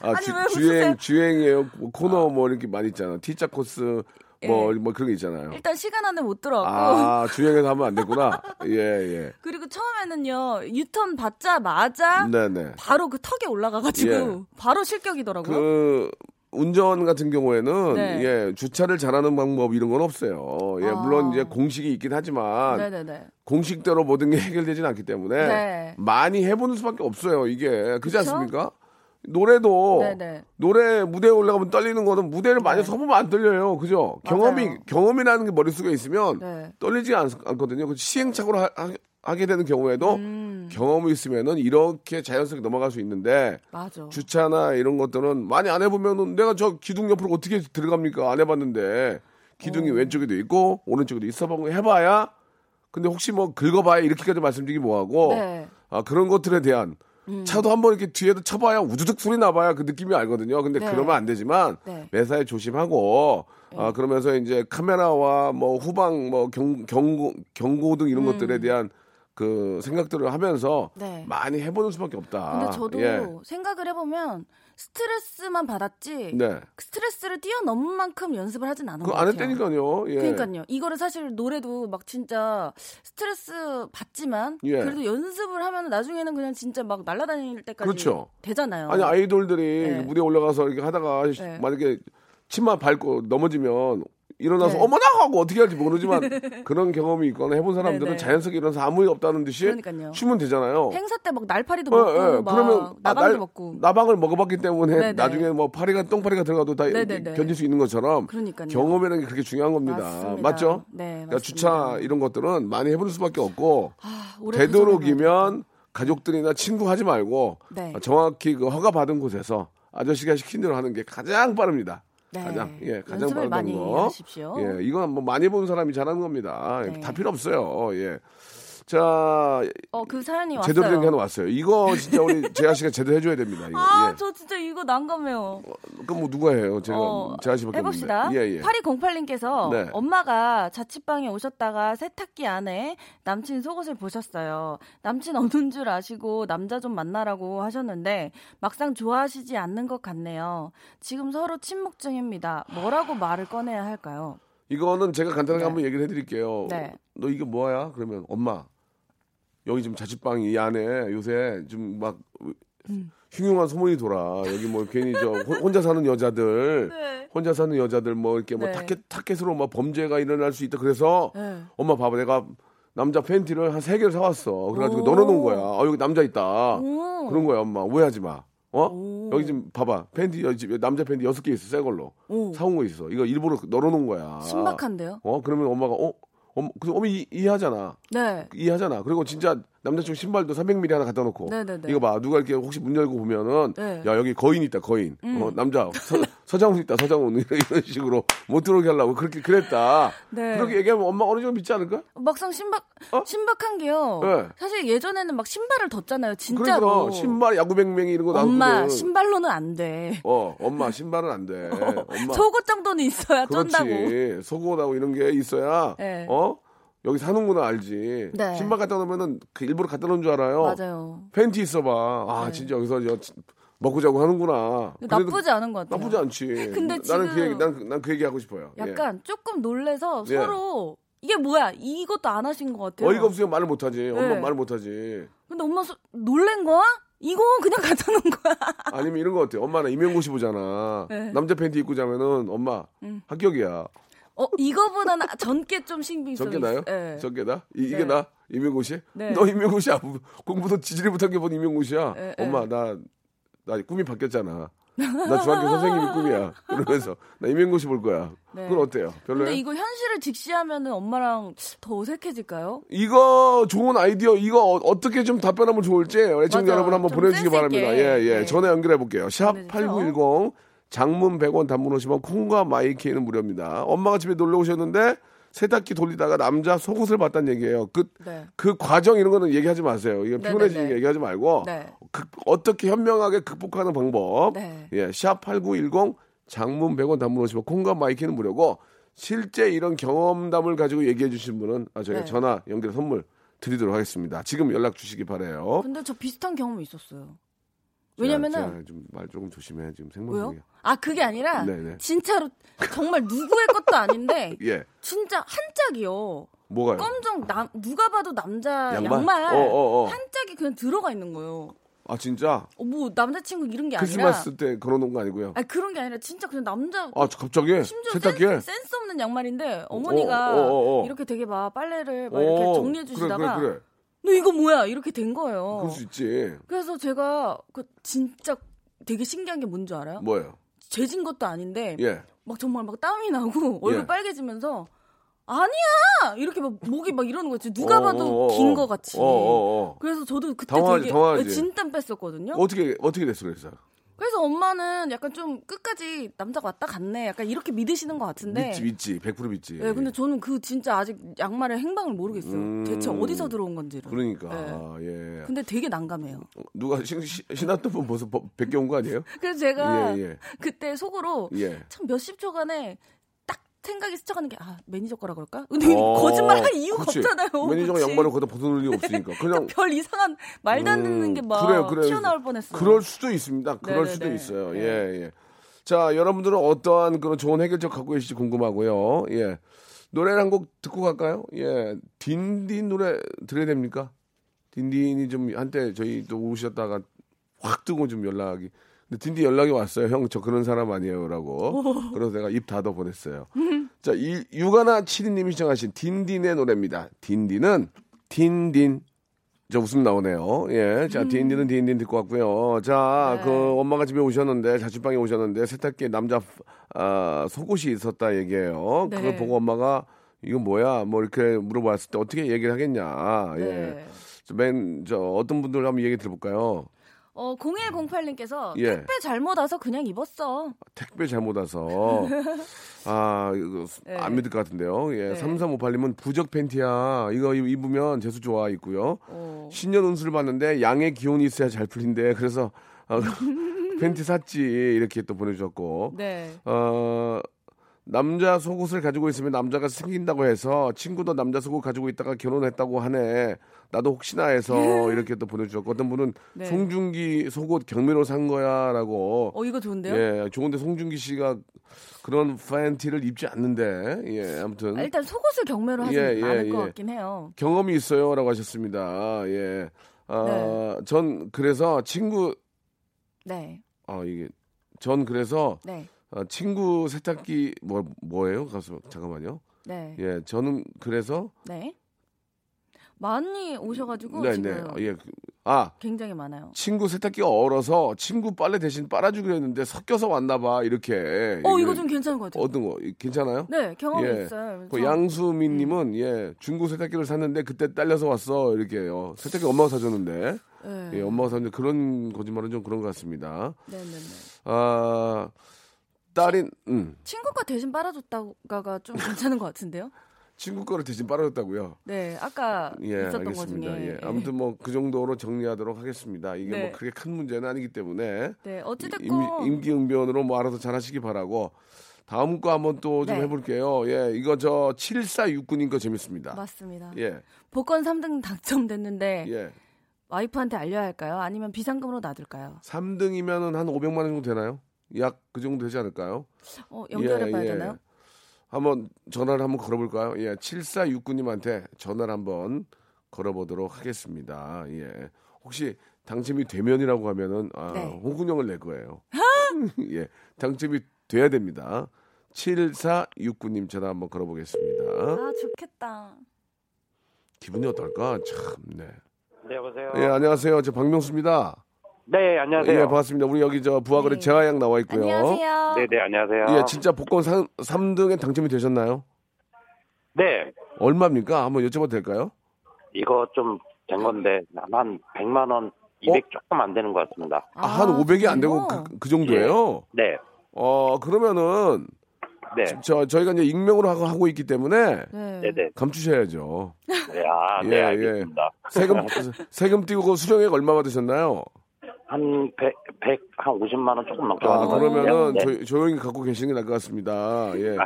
아, 아니, 주, 왜 주행? 주행이에요. 뭐 코너 뭐 이렇게 많이 있잖아. T자 코스 뭐 예. 뭐 그런 게 있잖아요. 일단 시간 안에 못 들어왔고 아 주행해서 하면 안 됐구나. 예 예. 그리고 처음에는요 유턴 받자마자 네네. 바로 그 턱에 올라가가지고 예. 바로 실격이더라고요. 그 운전 같은 경우에는 네. 예 주차를 잘하는 방법 이런 건 없어요. 예 아. 물론 이제 공식이 있긴 하지만 네네네. 공식대로 모든 게 해결되지는 않기 때문에 네. 많이 해보는 수밖에 없어요. 이게 그렇지 그쵸? 않습니까? 노래도 네네. 노래 무대에 올라가면 떨리는 거는 무대를 많이 네. 서보면 안 떨려요. 그죠? 맞아요. 경험이 경험이라는 게 머릿속에 있으면 네. 떨리지 않, 거든요 시행착오를 하, 게 되는 경우에도 음, 경험이 있으면은 이렇게 자연스럽게 넘어갈 수 있는데 맞아. 주차나 이런 것들은 많이 안 해보면은 내가 저 기둥 옆으로 어떻게 들어갑니까? 안 해봤는데 기둥이 어. 왼쪽에도 있고 오른쪽에도 있어보고 해봐야 근데 혹시 뭐 긁어봐야 이렇게까지 말씀드리기 뭐하고 네. 아, 그런 것들에 대한 차도 한번 이렇게 뒤에도 쳐봐야 우두둑 소리 나봐야 그 느낌이 알거든요. 근데 네. 그러면 안 되지만 네. 매사에 조심하고 아, 그러면서 이제 카메라와 뭐 후방 뭐 경, 경고 경고등 이런 것들에 대한 그 생각들을 하면서 음. 네. 많이 해보는 수밖에 없다. 근데 저도 예. 생각을 해보면 스트레스만 받았지 네. 그 스트레스를 뛰어넘은 만큼 연습을 하진 않은 것 그거 안 같아요. 했다니까요. 예. 그러니까요. 이거를 사실 노래도 막 진짜 스트레스 받지만 예. 그래도 연습을 하면 나중에는 그냥 진짜 막 날아다닐 때까지 그렇죠. 되잖아요. 아니 아이돌들이 네. 무대 에 올라가서 이렇게 하다가 네. 만약에 침만 밟고 넘어지면 일어나서 네. 어머나 하고 어떻게 할지 모르지만 그런 경험이 있거나 해본 사람들은 네, 네. 자연스럽게 일어나서 아무 일 없다는 듯이 그러니까요. 쉬면 되잖아요. 행사 때 막 날파리도 예, 먹고 예. 막 그러면 아, 나방도 날- 먹고 나방을 먹어봤기 때문에 네네. 나중에 뭐 파리가 똥파리가 들어가도 다 네네네. 견딜 수 있는 것처럼 그러니까요. 경험이라는 게 그렇게 중요한 겁니다. 맞습니다. 맞죠? 네, 그러니까. 주차 이런 것들은 많이 해볼 수밖에 없고 아, 되도록이면 가족들이나 친구 하지 말고 네. 정확히 그 허가 받은 곳에서 아저씨가 시킨 대로 하는 게 가장 빠릅니다. 네. 가장 예 가장 연습을 많이 거. 하십시오. 예 이건 뭐 많이 본 사람이 잘하는 겁니다. 네. 다 필요 없어요. 예. 자 어, 그 사연이 왔어요. 제대로 된 게 하나 왔어요. 이거 진짜 우리 재하 씨가 제대로 해줘야 됩니다. 이거. 아, 예. 저 진짜 이거 난감해요. 그럼 뭐 누가 해요? 제가 어, 재하 씨밖에 해봅시다. 없는데. 예 예. 8208님께서 네. 엄마가 자취방에 오셨다가 세탁기 안에 남친 속옷을 보셨어요. 남친 없는 줄 아시고 남자 좀 만나라고 하셨는데 막상 좋아하시지 않는 것 같네요. 지금 서로 침묵 중입니다. 뭐라고 말을 꺼내야 할까요? 이거는 제가 간단하게 네. 한번 얘기를 해드릴게요. 네. 너 이게 뭐야? 그러면 엄마 여기 지금 자취방 이 안에 요새 좀막 음. 흉흉한 소문이 돌아. 여기 뭐 괜히 저 혼- 혼자 사는 여자들, 네. 혼자 사는 여자들 뭐 이렇게 뭐 네. 타켓 타켓으로 뭐 범죄가 일어날 수 있다. 그래서 네. 엄마 봐봐 내가 남자 팬티를 한 세 개를 사왔어. 그래가지고 오. 넣어놓은 거야. 어 여기 남자 있다. 오. 그런 거야 엄마 오해하지 마. 어? 오. 여기 지금 봐봐 팬티 남자 팬티 여섯 개 있어 새 걸로 오. 사온 거 있어. 이거 일부러 넣어놓은 거야. 신박한데요? 어 그러면 엄마가 어, 엄, 그 어머 이, 이해하잖아. 네. 이해하잖아. 그리고 진짜 남자친구 신발도 300ml 하나 갖다 놓고 네네네. 이거 봐 누가 이렇게 혹시 문 열고 보면은 네. 음. 야 여기 거인 있다 거인 어, 남자 서, 장훈 있다 서장훈 이런 식으로 못 들어오게 하려고 그렇게 그랬다. 네. 그렇게 얘기하면 엄마 어느 정도 믿지 않을까? 막상 신박 어? 신박한 게요. 네. 사실 예전에는 막 신발을 덧잖아요. 진짜로. 그러니까 신발 야구뱅뱅이 이런 거 엄마 나오거든. 신발로는 안 돼. 어 엄마 신발은 안 돼. 엄마 속옷 정도는 있어야 쩐다고. 그렇지. 속옷하고 이런 게 있어야 네. 어 여기 사는구나 알지. 네. 신발 갖다 놓으면은 그 일부러 갖다 놓은 줄 알아요. 맞아요. 팬티 있어봐. 아 진짜 여기서 여- 먹고 자고 하는구나. 나쁘지 않은 것 같아요. 나쁘지 않지. 근데 나는 그 얘기 난그 얘기 하고 싶어요. 예. 약간 조금 놀래서 예. 서로 이게 뭐야 이것도 안 하신 것 같아요. 어이가 없으면 말을 못하지. 엄마 네. 말을 못하지. 근데 엄마 소- 놀란 거야? 이거 그냥 갖다 놓은 거야. 아니면 이런 거 어때? 엄마는 임용고시 보잖아. 네. 음. 남자 팬티 입고 자면은 엄마 합격이야. 어 이거보다는 전께 좀 신빙성 적게 나요? 있- 예. 적게 나? 이, 게 네. 나? 임용고시? 네. 너 임용고시야. 공부도 지지리 못한 게뭔 임용고시야? 예, 예. 엄마 나, 나 꿈이 바뀌었잖아. 나 중학교 선생님이 꿈이야. 그러면서 나 임용고시 볼 거야. 네. 그건 어때요? 별로요? 근데 이거 현실을 직시하면은 엄마랑 더 어색해질까요? 이거 좋은 아이디어 이거 어, 떻게 좀 답변하면 좋을지 애청자. 여러분 한번 좀 보내주시기 바랍니다. 있게. 예, 예. 네. 전화 연결해 볼게요. 샵 보내주죠. 8910 장문 100원 단문 오시면 콩과 마이케이는 무료입니다. 엄마가 집에 놀러 오셨는데 세탁기 돌리다가 남자 속옷을 봤다는 얘기예요. 그, 네. 그 과정 이런 거는 얘기하지 마세요. 이거 네, 피곤해지니까 네, 네. 얘기하지 말고 네. 그- 어떻게 현명하게 극복하는 방법. 네. 예, 샵8910 장문 100원 단문 오시면 콩과 마이케이는 무료고 실제 이런 경험담을 가지고 얘기해 주신 분은 아, 저희가 네. 전화 연결 선물 드리도록 하겠습니다. 지금 연락 주시기 바래요. 근데 저 비슷한 경험이 있었어요. 왜냐면은 좀말 조금 조심해 지금? 생방송이야. 아 그게 아니라 네네. 진짜로 정말 누구의 것도 아닌데 예, 진짜 한 짝이요. 뭐가요? 검정 남 누가 봐도 남자 양말? 양말, 어, 어, 어. 한 짝이 그냥 들어가 있는 거예요. 아 진짜 어, 뭐 남자친구 이런 게 아니라 크리스마스 때 걸어놓은 거 아니고요? 아니 그런 게 아니라 진짜 그냥 남자 아 갑자기 심지어 세탁기에 센스, 센스 없는 양말인데 어머니가 어, 어, 어, 어. 이렇게 되게 막 빨래를 막 이렇게 어, 정리해 주시다가 그래 그래 그래. 너 이거 뭐야 이렇게 된 거예요. 그럴 수 있지. 그래서 제가 그 진짜 되게 신기한 게 뭔지 알아요? 뭐예요? 죄진 것도 아닌데 예. 막 정말 막 땀이 나고 얼굴 예. 빨개지면서 아니야 이렇게 막 목이 막 이러는 거지 누가 어, 봐도 어, 어, 긴 어. 거 같이 어, 어, 어. 그래서 저도 그때 당황하지, 되게 당황하지. 진땀 뺐었거든요 어떻게 어떻게 됐어 그래서? 그래서 엄마는 약간 좀 끝까지 남자가 왔다 갔네. 약간 이렇게 믿으시는 것 같은데. 믿지, 믿지. 100% 믿지. 네, 근데 저는 그 진짜 아직 양말의 행방을 모르겠어요. 음. 대체 어디서 들어온 건지를. 그러니까, 네. 예. 근데 되게 난감해요. 누가 신, 신- 신었던 분 벌써 벗겨 온거 아니에요? 그래서 제가 예, 예. 그때 속으로 예. 참 몇십 초간에 딱 생각이 스쳐가는 게 아 매니저 거라 그럴까? 근데 어, 거짓말 할 이유가 그치. 없잖아요. 매니저가 그치? 양말을 거기다 벗어놓을 리가 없으니까. 그냥. 별 이상한 말도 안 듣는 음, 게막 그래요, 그래요. 튀어나올 뻔했어요. 그럴 수도 있습니다. 그럴 네네네. 수도 있어요. 네. 예, 예. 자, 여러분들은 어떠한 그런 좋은 해결책 갖고 계실지 궁금하고요. 예. 노래를 한 곡 듣고 갈까요? 예. 딘딘 노래 들어야 됩니까? 딘딘이 좀 한때 저희 또 오셨다가 확 뜨고 좀 연락이. 근데 딘딘 연락이 왔어요. 형, 저 그런 사람 아니에요. 라고. 그래서 내가 입 닫아 보냈어요. 자, 이, 유가나 치리님이 시청하신 딘딘의 노래입니다. 딘딘은 딘딘. 저 웃음 나오네요. 예. 자, 딘딘은 딘딘 듣고 왔고요. 자, 네. 그 엄마가 집에 오셨는데, 자취방에 오셨는데, 세탁기에 남자, 아, 속옷이 있었다 얘기해요. 네. 그걸 보고 엄마가, 이거 뭐야? 뭐 이렇게 물어봤을 때 어떻게 얘기를 하겠냐. 예. 네. 저 맨, 저, 어떤 분들 한번 얘기 들어볼까요? 어 0108님께서 예. 택배 잘못 와서 그냥 입었어. 택배 잘못 와서. 아, 이거 네. 안 믿을 것 같은데요. 예. 네. 3358님은 부적 팬티야. 이거 입으면 재수 좋아 있고요. 어. 신년 운수를 봤는데 양의 기운이 있어야 잘 풀린대. 그래서 어, 팬티 샀지 이렇게 또 보내주셨고 네. 어, 남자 속옷을 가지고 있으면 남자가 생긴다고 해서 친구도 남자 속옷 가지고 있다가 결혼했다고 하네. 나도 혹시나 해서 이렇게 또 보내주셨고 어떤 분은 네. 송중기 속옷 경매로 산 거야라고. 어 이거 좋은데요? 예, 좋은데 송중기 씨가 그런 팬티를 입지 않는데 예, 아무튼 아, 일단 속옷을 경매로 하지 예, 예, 않을 것 예. 같긴 해요. 경험이 있어요라고 하셨습니다. 예. 아, 네. 전 그래서 친구 네. 아 이게 전 그래서 네. 아, 친구 세탁기 뭐 뭐예요? 가서 잠깐만요. 네. 예, 저는 그래서 네. 많이 오셔가지고 네, 지금 네. 예. 그- 아, 굉장히 많아요. 친구 세탁기가 얼어서 친구 빨래 대신 빨아주기로 했는데 섞여서 왔나 봐. 이렇게. 어 이거 좀 괜찮은 것 같아요. 어떤 거 이- 괜찮아요? 네 경험이 예. 있어요. 그 저- 양수민 님은 음. 예, 중고 세탁기를 샀는데 그때 딸려서 왔어. 이렇게 요 세탁기 엄마가 사줬는데. 네. 예, 엄마가 샀는데 그런 거짓말은 좀 그런 것 같습니다. 네네네. 아, 딸인 음, 친구가 대신 빨아줬다가가 좀 괜찮은 것 같은데요? 친구 거를 대신 빨아줬다고요. 네, 아까 예, 있었던 거 알겠습니다. 중에. 예. 아무튼 뭐 그 정도로 정리하도록 하겠습니다. 이게 네. 뭐 그게 큰 문제는 아니기 때문에 네, 어찌됐건 임, 임기응변으로 뭐 알아서 잘하시기 바라고 다음 거 한번 또좀 네. 해볼게요. 예, 이거 저 7469님 거 재밌습니다. 맞습니다. 예, 복권 3등 당첨됐는데 예. 와이프한테 알려야 할까요? 아니면 비상금으로 놔둘까요? 3등이면은 한 500만 원 정도 되나요? 약 그 정도 되지 않을까요? 어, 연결해 봐야 예, 예. 되나요? 한번 전화를 한번 걸어볼까요? 예, 7469님한테 전화를 한번 걸어보도록 하겠습니다. 예, 혹시 당첨이 되면이라고 하면은 아, 네. 홍군형을 낼 거예요. 예, 당첨이 돼야 됩니다. 7469님 전화 한번 걸어보겠습니다. 아, 좋겠다. 기분이 어떨까? 참, 네. 네, 여보세요. 예, 안녕하세요. 저 박명수입니다. 네, 안녕하세요. 예, 반갑습니다. 우리 여기 저 부하거래 네. 재하양 나와 있고요. 안녕하세요. 네, 네, 안녕하세요. 예, 진짜 복권 3, 삼등에 당첨이 되셨나요? 네, 얼마입니까? 한번 여쭤봐도 될까요? 이거 좀 된 건데 한 100만 원, 200 조금 안 되는 것 같습니다. 아, 한 500이 안 되고? 그, 그 정도예요? 네, 어, 그러면은 네, 저 저희가 이제 익명으로 하고, 하고 있기 때문에 네. 네, 네. 감추셔야죠. 네, 아, 예, 네, 예. 알겠습니다. 세금 세금 띄고 그 수령액 얼마 받으셨나요? 한 100, 100, 한 50만 원 조금 넘게 아. 그러면은 네. 조, 조용히 갖고 계시는 게 나을 것 같습니다. 예.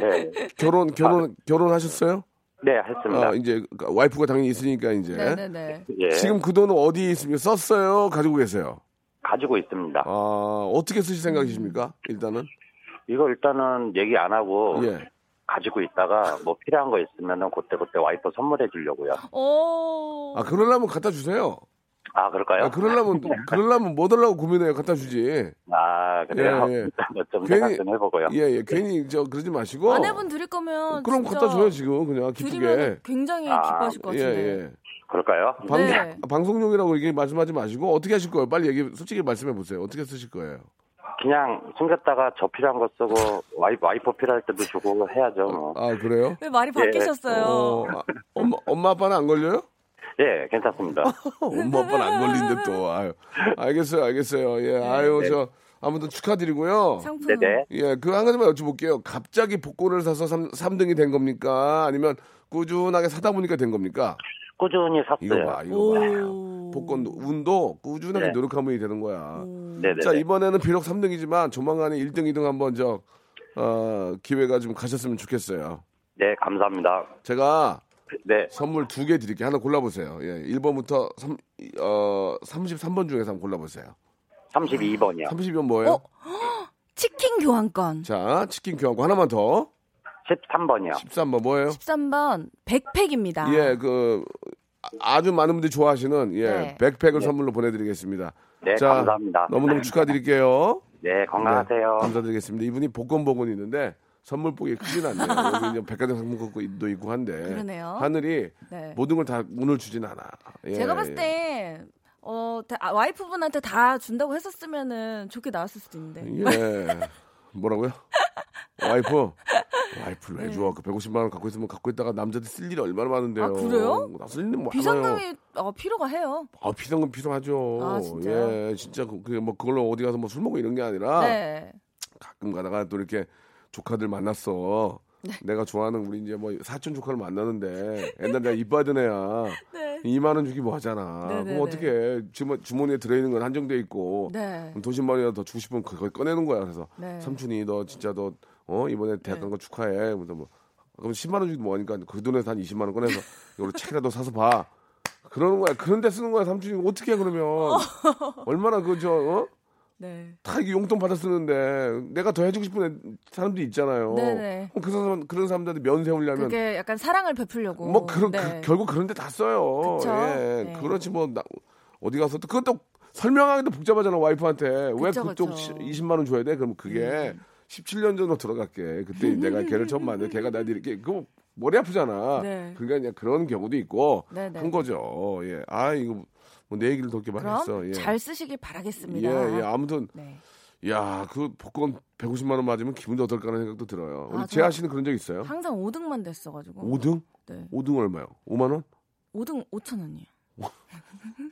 네, 결혼 결혼 결혼하셨어요? 네, 했습니다. 아, 이제 와이프가 당연히 있으니까 이제. 네네네. 예, 지금 그 돈은 어디에 있습니까? 썼어요? 가지고 계세요? 가지고 있습니다. 아, 어떻게 쓰실 생각이십니까? 일단은. 이거 일단은 얘기 안 하고 예. 가지고 있다가 뭐 필요한 거 있으면은 그때 그때 와이프 선물해 주려고요. 오. 아, 그러려면 갖다 주세요. 아, 그럴까요? 아, 그러려면, 그러려면 뭐 달라고 고민해요. 갖다 주지. 아, 그래요? 예, 예. 좀 괜히- 생각 좀 해보고요. 예, 예. 괜히 저 그러지 마시고. 아내분 드릴 거면 그럼 갖다 줘요, 지금. 그냥 기쁘게. 드리면 굉장히 아, 기뻐하실 것 예, 같은데. 예. 그럴까요? 방, 네. 방송용이라고 이게 말씀하지 마시고 어떻게 하실 거예요? 빨리 얘기 솔직히 말씀해 보세요. 어떻게 쓰실 거예요? 그냥 숨겼다가 저 필요한 거 쓰고 와이프, 와이프 필요할 때도 주고 해야죠. 뭐. 아, 그래요? 왜 말이 바뀌셨어요? 어, 아, 엄마, 엄마 아빠는 안 걸려요? 예, 괜찮습니다. 엄마 아빠는 안 걸린데 또. 아유. 알겠어요, 알겠어요. 예, 아유, 네. 저, 아무튼 축하드리고요. 상품 네네. 예, 그 한 가지만 여쭤볼게요. 갑자기 복권을 사서 3, 삼등이 된 겁니까? 아니면 꾸준하게 사다 보니까 된 겁니까? 꾸준히 이거 샀어요. 봐, 이거 봐. 오. 복권 운도 꾸준하게 네. 노력하면 되는 거야. 네네. 자, 이번에는 비록 3등이지만 조만간에 1등, 2등 한번 저, 어, 기회가 좀 가셨으면 좋겠어요. 네, 감사합니다. 제가 네, 선물 두 개 드릴게요. 하나 골라보세요. 예, 1번부터 3, 어, 33번 중에서 한번 골라보세요. 32번이요. 30번 뭐예요? 어? 치킨 교환권. 자, 치킨 교환권 하나만 더. 13번이요. 13번 뭐예요? 13번 백팩입니다. 예, 그 아- 아주 많은 분들이 좋아하시는 예, 네. 백팩을 선물로 보내드리겠습니다. 네, 자, 감사합니다. 너무너무 축하드릴게요. 네, 건강하세요. 네, 감사드리겠습니다. 이분이 복권복은 있는데 선물복이 크진 않네요. 여기 백화점 상품권도 있고 한데 그러네요. 하늘이 네. 모든 걸다 운을 주진 않아. 예, 제가 봤을 예. 때 어, 다- 아, 와이프분한테 다 준다고 했었으면은 좋게 나왔을 수도 있는데. 예. 뭐라고요? 와이프. 와이프를 네. 왜 줘? 그 150만 원 갖고 있으면 갖고 있다가 남자들 쓸 일이 얼마나 많은데요. 아, 그래요? 나쓸 일은 뭐. 비상금이 어, 필요가 해요. 아, 비상금 필요하죠. 아, 진짜요? 예, 진짜 그, 그 뭐 그걸로 어디 가서 뭐 술 먹고 이런 게 아니라 네. 가끔 가다가 또 이렇게 조카들 만났어. 네. 내가 좋아하는 우리 이제 뭐 사촌 조카를 만나는데 옛날 내가 이뻐하던 애야. 네. 2만 원 주기 뭐 하잖아. 네, 네, 그럼 어떻게 주머, 주머니에 들어있는 건 한정돼 있고 네. 돈 10만 원이라도 더 주고 싶으면 그걸 꺼내는 거야. 그래서 네. 삼촌이 너 진짜 너 어, 이번에 대학 간 거 축하해. 그래서 뭐 그럼 10만 원 주기도 뭐하니까 그 돈에서 한 20만 원 꺼내서 이걸로 책이라도 사서 봐. 그러는 거야. 그런데 쓰는 거야. 삼촌이 어떻게 해 그러면 얼마나 그저 어? 네. 다 이게 용돈 받아 쓰는데 내가 더 해주고 싶은 애- 사람들이 있잖아요. 네네. 그럼 그 사람 그런 사람들한테 면 세우려면 그게 약간 사랑을 베풀려고. 뭐 그런 네. 그, 결국 그런데 다 써요. 그쵸? 예, 네. 그렇지 뭐 나, 어디 가서 또 그것도 설명하기도 복잡하잖아 와이프한테 왜 그쵸, 그쪽 그쵸. 음. 20만 원 줘야 돼? 그럼 그게 17년 전으로 들어갈게. 그때 내가 걔를 처음 만나 걔가 나한테 이렇게 그거 머리 아프잖아. 네. 그러니까 그냥 그런 경우도 있고 네네. 한 거죠. 예, 아 이거 뭐내 얘기를 더게 많이 그럼 했어. 예. 잘 쓰시길 바라겠습니다. 예, 예, 아무튼 네. 야, 그 복권 150만 원 맞으면 기분이 어떨까 하는 생각도 들어요. 우리 아, 재하 저- 씨는 그런 적 있어요? 항상 5등만 됐어 가지고. 5등? 네. 5등 얼마요? 5만 원? 5등 5천 원이요.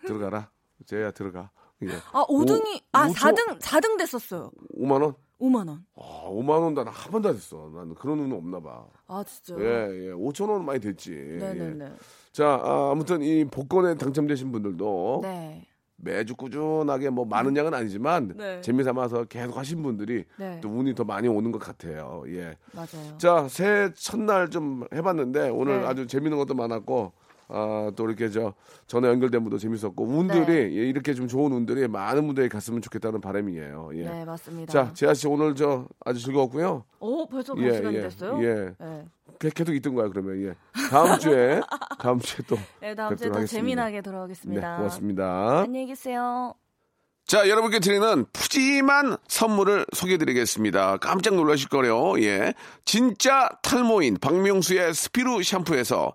들어가라. 재야 들어가. 예. 아 5등이 아오 천- 4등 4등 됐었어요. 5만 원? 5만 원. 아, 5만 원 나는 한 번도 안 했어. 나는 그런 운은 없나 봐. 아 진짜. 예, 예. 5천 원 많이 됐지. 네 네네. 예. 자, 아, 아무튼 이 복권에 당첨되신 분들도 네. 매주 꾸준하게 뭐 많은 양은 아니지만 네. 재미삼아서 계속 하신 분들이 네. 또 운이 더 많이 오는 것 같아요. 예. 맞아요. 자, 새해 첫날 좀 해봤는데 오늘 네. 아주 재밌는 것도 많았고 아, 또 이렇게 저 전화 연결된 분도 재밌었고 운들이 네. 예, 이렇게 좀 좋은 운들이 많은 분들이 갔으면 좋겠다는 바람이에요. 예. 네 맞습니다. 자, 재하 씨 오늘 저 아주 즐거웠고요. 오 벌써 반 예, 시간이 예, 됐어요? 예. 네. 계- 계속 있던 거야 그러면 예. 다음 주에 다음 주에 또 네, 다음 주에 하겠습니다. 재미나게 네, 돌아오겠습니다. 고맙습니다. 안녕히 계세요. 자, 여러분께 드리는 푸짐한 선물을 소개해드리겠습니다. 깜짝 놀라실 거래요. 예. 진짜 탈모인 박명수의 스피루 샴푸에서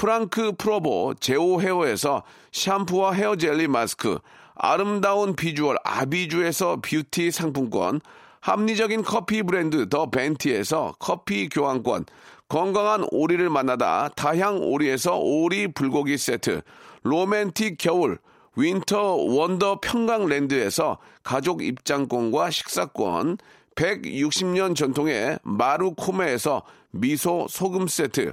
프랑크 프로보 제오 헤어에서 샴푸와 헤어 젤리 마스크. 아름다운 비주얼 아비주에서 뷰티 상품권. 합리적인 커피 브랜드 더 벤티에서 커피 교환권, 건강한 오리를 만나다 다향 오리에서 오리 불고기 세트, 로맨틱 겨울 winter wonder 평강랜드에서 가족 입장권과 식사권, 160년 전통의 마루코메에서 미소 소금 세트,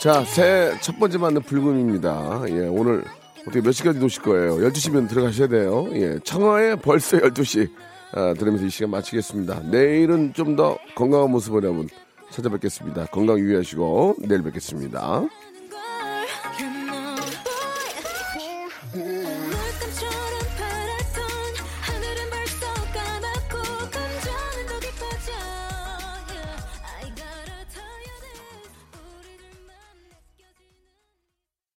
자, 새해 첫 번째 만난 불금입니다. 예, 오늘 어떻게 몇 시까지 노실 거예요? 12시면 들어가셔야 돼요. 예, 청하에 벌써 12시 아, 들으면서 이 시간 마치겠습니다. 내일은 좀 더 건강한 모습으로 한번 찾아뵙겠습니다. 건강 유의하시고 내일 뵙겠습니다.